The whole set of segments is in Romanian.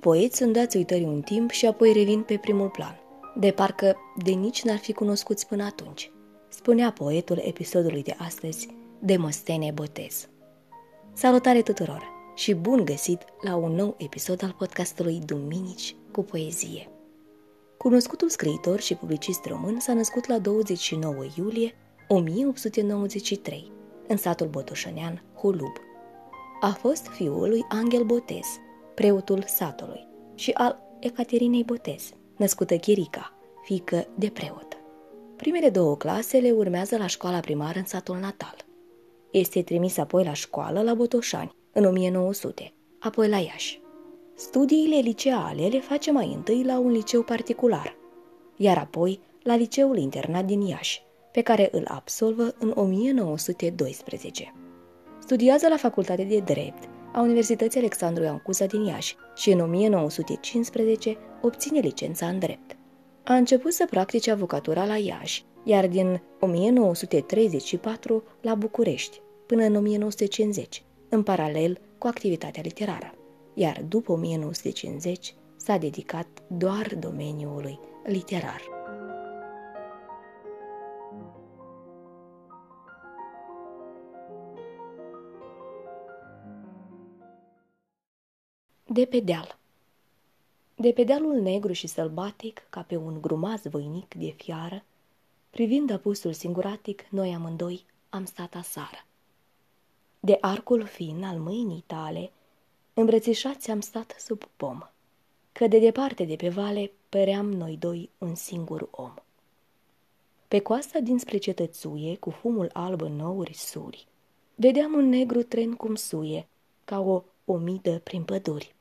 Unii poeți sunt dați uitării un timp și apoi revin pe primul plan, de parcă de nici n-ar fi cunoscuți până atunci, spunea poetul episodului de astăzi, Demostene Botez. Salutare tuturor și bun găsit la un nou episod al podcastului Duminici cu poezie. Cunoscutul scriitor și publicist român s-a născut la 29 iulie 1893 în satul botoșănean Hulub. A fost fiul lui Angel Botez, preotul satului, și al Ecaterinei Botez, născută Chirica, fică de preot. Primele două clase le urmează la școala primară în satul natal. Este trimis apoi la școală la Botoșani, în 1900, apoi la Iași. Studiile liceale le face mai întâi la un liceu particular, iar apoi la liceul internat din Iași, pe care îl absolvă în 1912. Studiază la Facultatea de Drept a Universității Alexandru Ioan Cuza din Iași și în 1915 obține licența în drept. A început să practice avocatura la Iași, iar din 1934 la București, până în 1950, în paralel cu activitatea literară. Iar după 1950 s-a dedicat doar domeniului literar. De pe deal De pe dealul negru și sălbatic, ca pe un grumaz voinic de fiară, privind apusul singuratic, noi amândoi am stat asară. De arcul fin al mâinii tale, îmbrățișați am stat sub pom, că de departe de pe vale păream noi doi un singur om. Pe coasta dinspre cetățuie, cu fumul alb în nouri suri, vedeam un negru tren cum suie, ca o omidă prin păduri.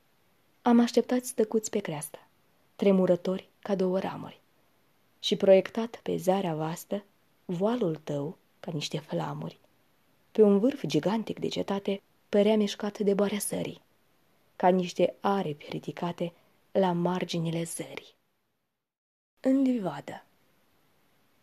Am așteptat stăcuți pe creastă, tremurători ca două ramuri, și proiectat pe zarea vastă, voalul tău, ca niște flamuri, pe un vârf gigantic de cetate, părea mișcat de boarea sării, ca niște arepi ridicate la marginile zării. În livadă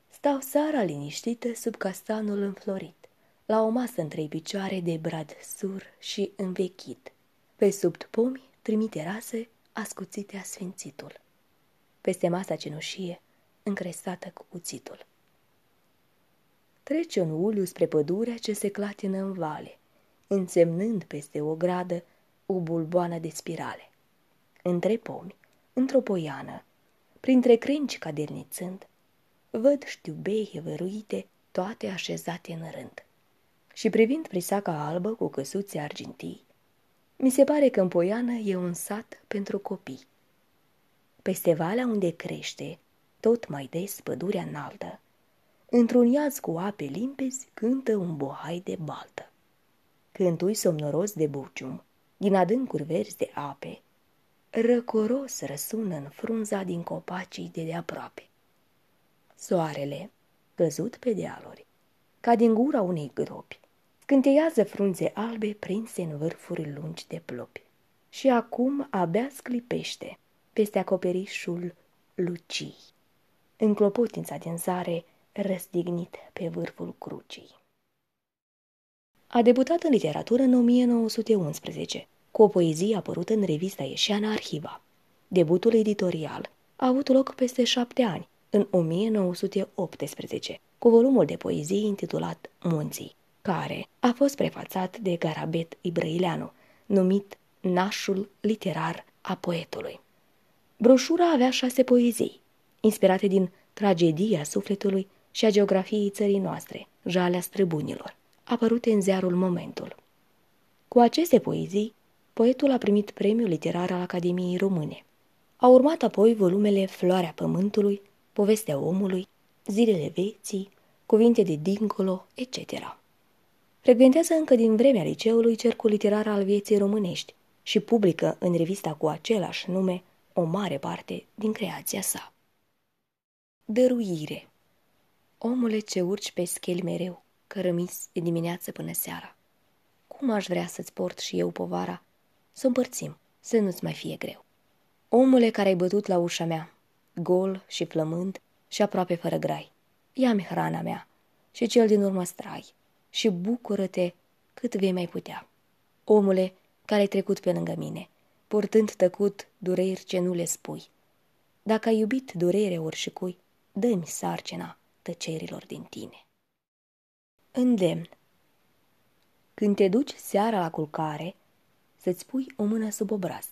Stau sara liniștită sub castanul înflorit, la o masă în trei picioare de brad sur și învechit. Pe sub pomi trimite rase ascuțite asfințitul. Peste masa cenușie, încrestată cu cuțitul. Trece un uliu spre pădurea ce se clatină în vale, însemnând peste o gradă o bulboană de spirale. Între pomi, într-o poiană, printre crengi cadernițând, văd știubeie văruite, toate așezate în rând. Și privind prisaca albă cu căsuțe argintii, mi se pare că în poiană e un sat pentru copii. Peste valea unde crește, tot mai des pădurea înaltă, într-un iaz cu ape limpezi cântă un bohai de baltă. Cântui somnoros de bucium, din adâncuri verzi de ape, răcoros răsună în frunza din copacii de deaproape. Soarele, căzut pe dealuri, ca din gura unei gropi, scânteiază frunze albe prinse în vârfuri lungi de plopi. Și acum abia sclipește peste acoperișul lucii. În clopotința din zare, răstignit pe vârful crucii. A debutat în literatură în 1911, cu o poezie apărută în revista ieșeană Arhiva. Debutul editorial a avut loc peste șapte ani, în 1918, cu volumul de poezie intitulat Munții, care a fost prefațat de Garabet Ibrăileanu, numit Nașul literar a poetului. Broșura avea șase poezii, inspirate din tragedia sufletului și a geografiei țării noastre, Jalea străbunilor, apărute în ziarul Momentul. Cu aceste poezii, poetul a primit premiul literar al Academiei Române. Au urmat apoi volumele Floarea Pământului, Povestea omului, Zilele veții, Cuvinte de dincolo, etc. Frecventează încă din vremea liceului cercul literar al vieții românești și publică în revista cu același nume o mare parte din creația sa. Dăruire Omule ce urci pe scheli mereu, cărămis de dimineață până seara. Cum aș vrea să-ți port și eu povara? Să împărțim, să nu-ți mai fie greu. Omule care ai bătut la ușa mea, gol și flămând și aproape fără grai, ia-mi hrana mea și cel din urmă strai și bucură-te cât vei mai putea. Omule care ai trecut pe lângă mine, purtând tăcut dureri ce nu le spui. Dacă ai iubit durere ori și cui, dă-mi sarcina tăcerilor din tine. Îndemn Când te duci seara la culcare, să-ți pui o mână sub obraz,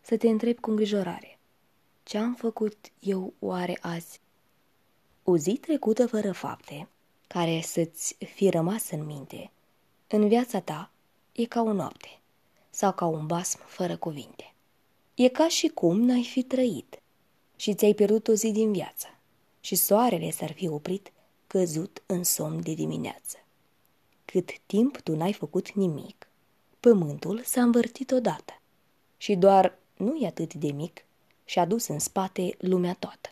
să te întrebi cu îngrijorare. Ce-am făcut eu oare azi? O zi trecută fără fapte, care să-ți fi rămas în minte, în viața ta e ca o noapte sau ca un basm fără cuvinte. E ca și cum n-ai fi trăit și ți-ai pierdut o zi din viață și soarele s-ar fi oprit căzut în somn de dimineață. Cât timp tu n-ai făcut nimic, pământul s-a învârtit odată și doar nu e atât de mic și a dus în spate lumea toată.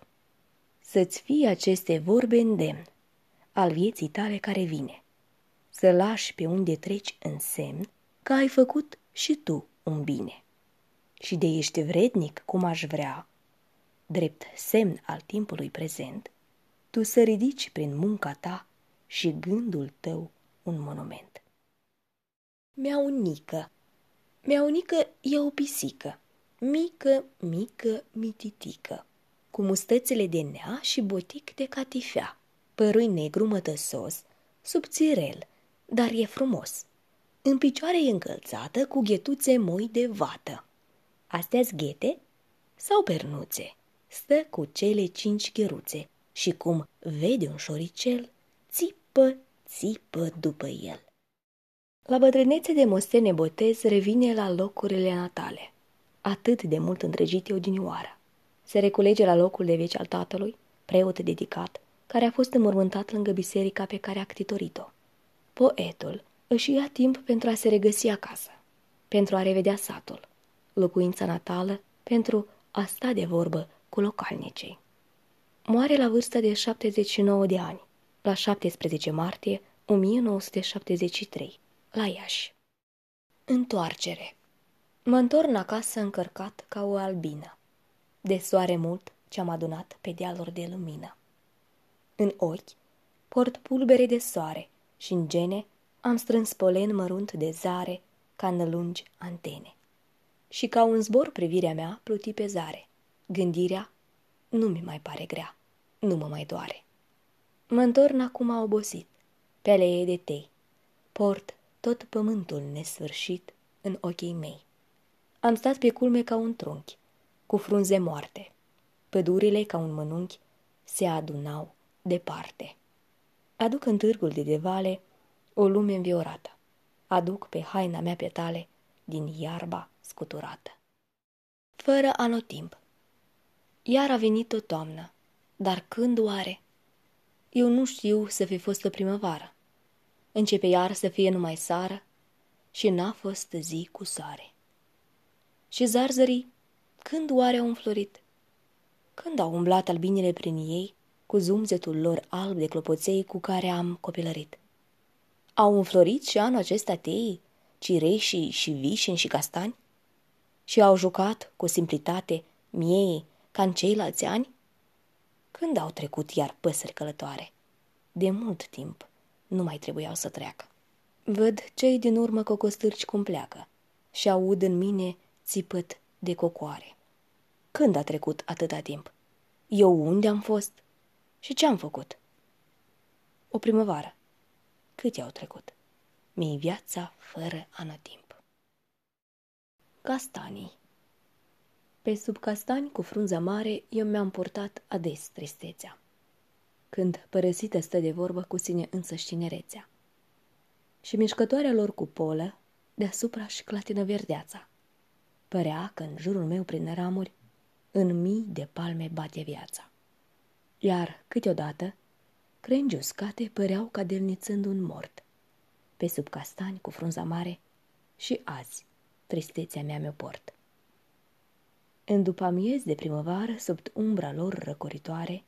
Să-ți fie aceste vorbe îndemn al vieții tale care vine, să lași pe unde treci în semn că ai făcut și tu un bine. Și de ești vrednic cum aș vrea, drept semn al timpului prezent, tu să ridici prin munca ta și gândul tău un monument. Miaunică Miaunică e o pisică, mică, mică, mititică, cu mustățile de nea și botic de catifea, părui negru mătăsos, subțirel, dar e frumos. În picioare e încălțată cu ghetuțe moi de vată. astea ghete sau pernuțe? Stă cu cele cinci gheruțe și cum vede un șoricel, țipă, țipă după el. La bătrânețe de mostene botez revine la locurile natale. Atât de mult întregit e odinioară. Se reculege la locul de veci al tatălui, preot dedicat, care a fost înmormântat lângă biserica pe care a ctitorit-o. Poetul își ia timp pentru a se regăsi acasă, pentru a revedea satul, locuința natală, pentru a sta de vorbă cu localnicei. Moare la vârstă de 79 de ani, la 17 martie 1973, la Iași. Întoarcere Mă întorn acasă încărcat ca o albină, de soare mult ce-am adunat pe dealuri de lumină. În ochi port pulbere de soare și în gene am strâns polen mărunt de zare ca în lungi antene. Și ca un zbor privirea mea pluti pe zare. Gândirea nu mi mai pare grea, nu mă mai doare. Mă întorn acum obosit, pe alee de tei. Port tot pământul nesfârșit în ochii mei. Am stat pe culme ca un trunchi, cu frunze moarte. Pădurile, ca un mănunchi, se adunau departe. Aduc în târgul de devale o lume înviorată. Aduc pe haina mea petale din iarba scuturată. Fără anotimp. Iar a venit o toamnă, dar când oare? Eu nu știu să fi fost o primăvară. Începe iar să fie numai sară și n-a fost zi cu soare. Și zarzării, când oare au înflorit? Când au umblat albinele prin ei, cu zumzetul lor alb de clopoței cu care am copilărit? Au înflorit și anul acesta teii, cireșii și vișini și castani? Și au jucat cu simplitate miei ca în ceilalți ani? Când au trecut iar păsări călătoare? De mult timp nu mai trebuiau să treacă. Văd cei din urmă cocostârci cum pleacă și aud în mine țipăt de cocoare. Când a trecut atâta timp? Eu unde am fost? Și ce am făcut? O primăvară. Cât i-au trecut? Mi-i viața fără anotimp. Castanii Pe sub castani cu frunza mare eu mi-am purtat ades tristețea. Când părăsită stă de vorbă cu sine însă tinerețea. Și mișcătoarea lor cupolă deasupra-și clatină verdeața. Părea că în jurul meu prin ramuri, în mii de palme bate viața. Iar câteodată, crengi uscate păreau ca delnițând un mort. Pe sub castani cu frunza mare și azi tristețea mea mi-o port. În după amiez de primăvară, sub umbra lor răcoritoare,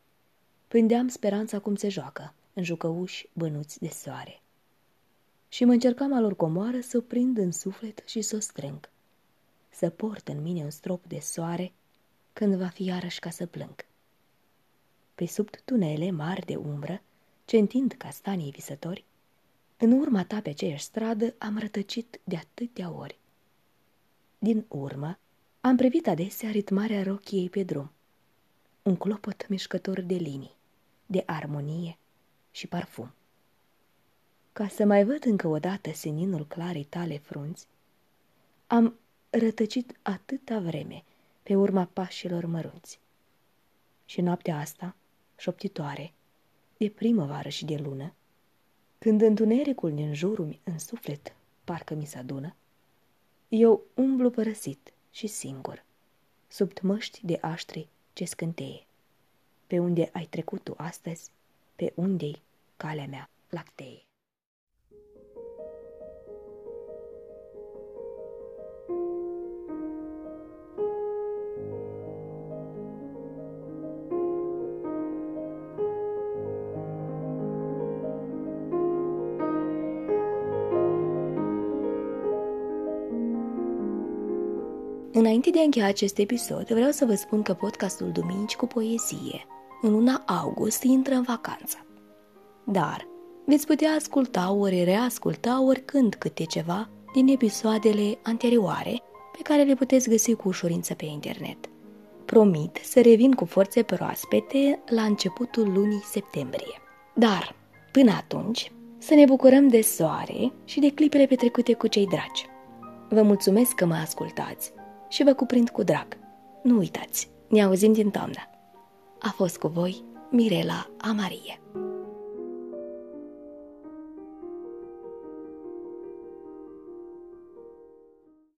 pândeam speranța cum se joacă, în jucăuși bănuți de soare. Și mă încercam alor comoară să o prind în suflet și să o strâng, să port în mine un strop de soare când va fi iarăși ca să plâng. Pe sub tunele mari de umbră, ce întind castanii visători, în urma ta pe aceeași stradă am rătăcit de atâtea ori. Din urmă, Am privit adesea ritmarea rochiei pe drum. Un clopot mișcător de linii, de armonie și parfum. Ca să mai văd încă o dată seninul clarei tale frunți, am rătăcit atâta vreme pe urma pașilor mărunți. Și noaptea asta, șoptitoare, de primăvară și de lună, când întunericul din jurul în suflet parcă mi se adună, eu umblu părăsit și singur, sub măști de aștri ce scânteie. Pe unde ai trecut tu astăzi, pe unde-i calea mea lactee. Înainte de a încheia acest episod, vreau să vă spun că podcastul Duminici cu poezie în luna august intră în vacanță. Dar veți putea asculta ori reasculta oricând câte ceva din episoadele anterioare pe care le puteți găsi cu ușurință pe internet. Promit să revin cu forțe proaspete la începutul lunii septembrie. Dar, până atunci, să ne bucurăm de soare și de clipele petrecute cu cei dragi. Vă mulțumesc că mă ascultați și vă cuprind cu drag. Nu uitați, ne auzim din toamnă. A fost cu voi Mirela Amarie.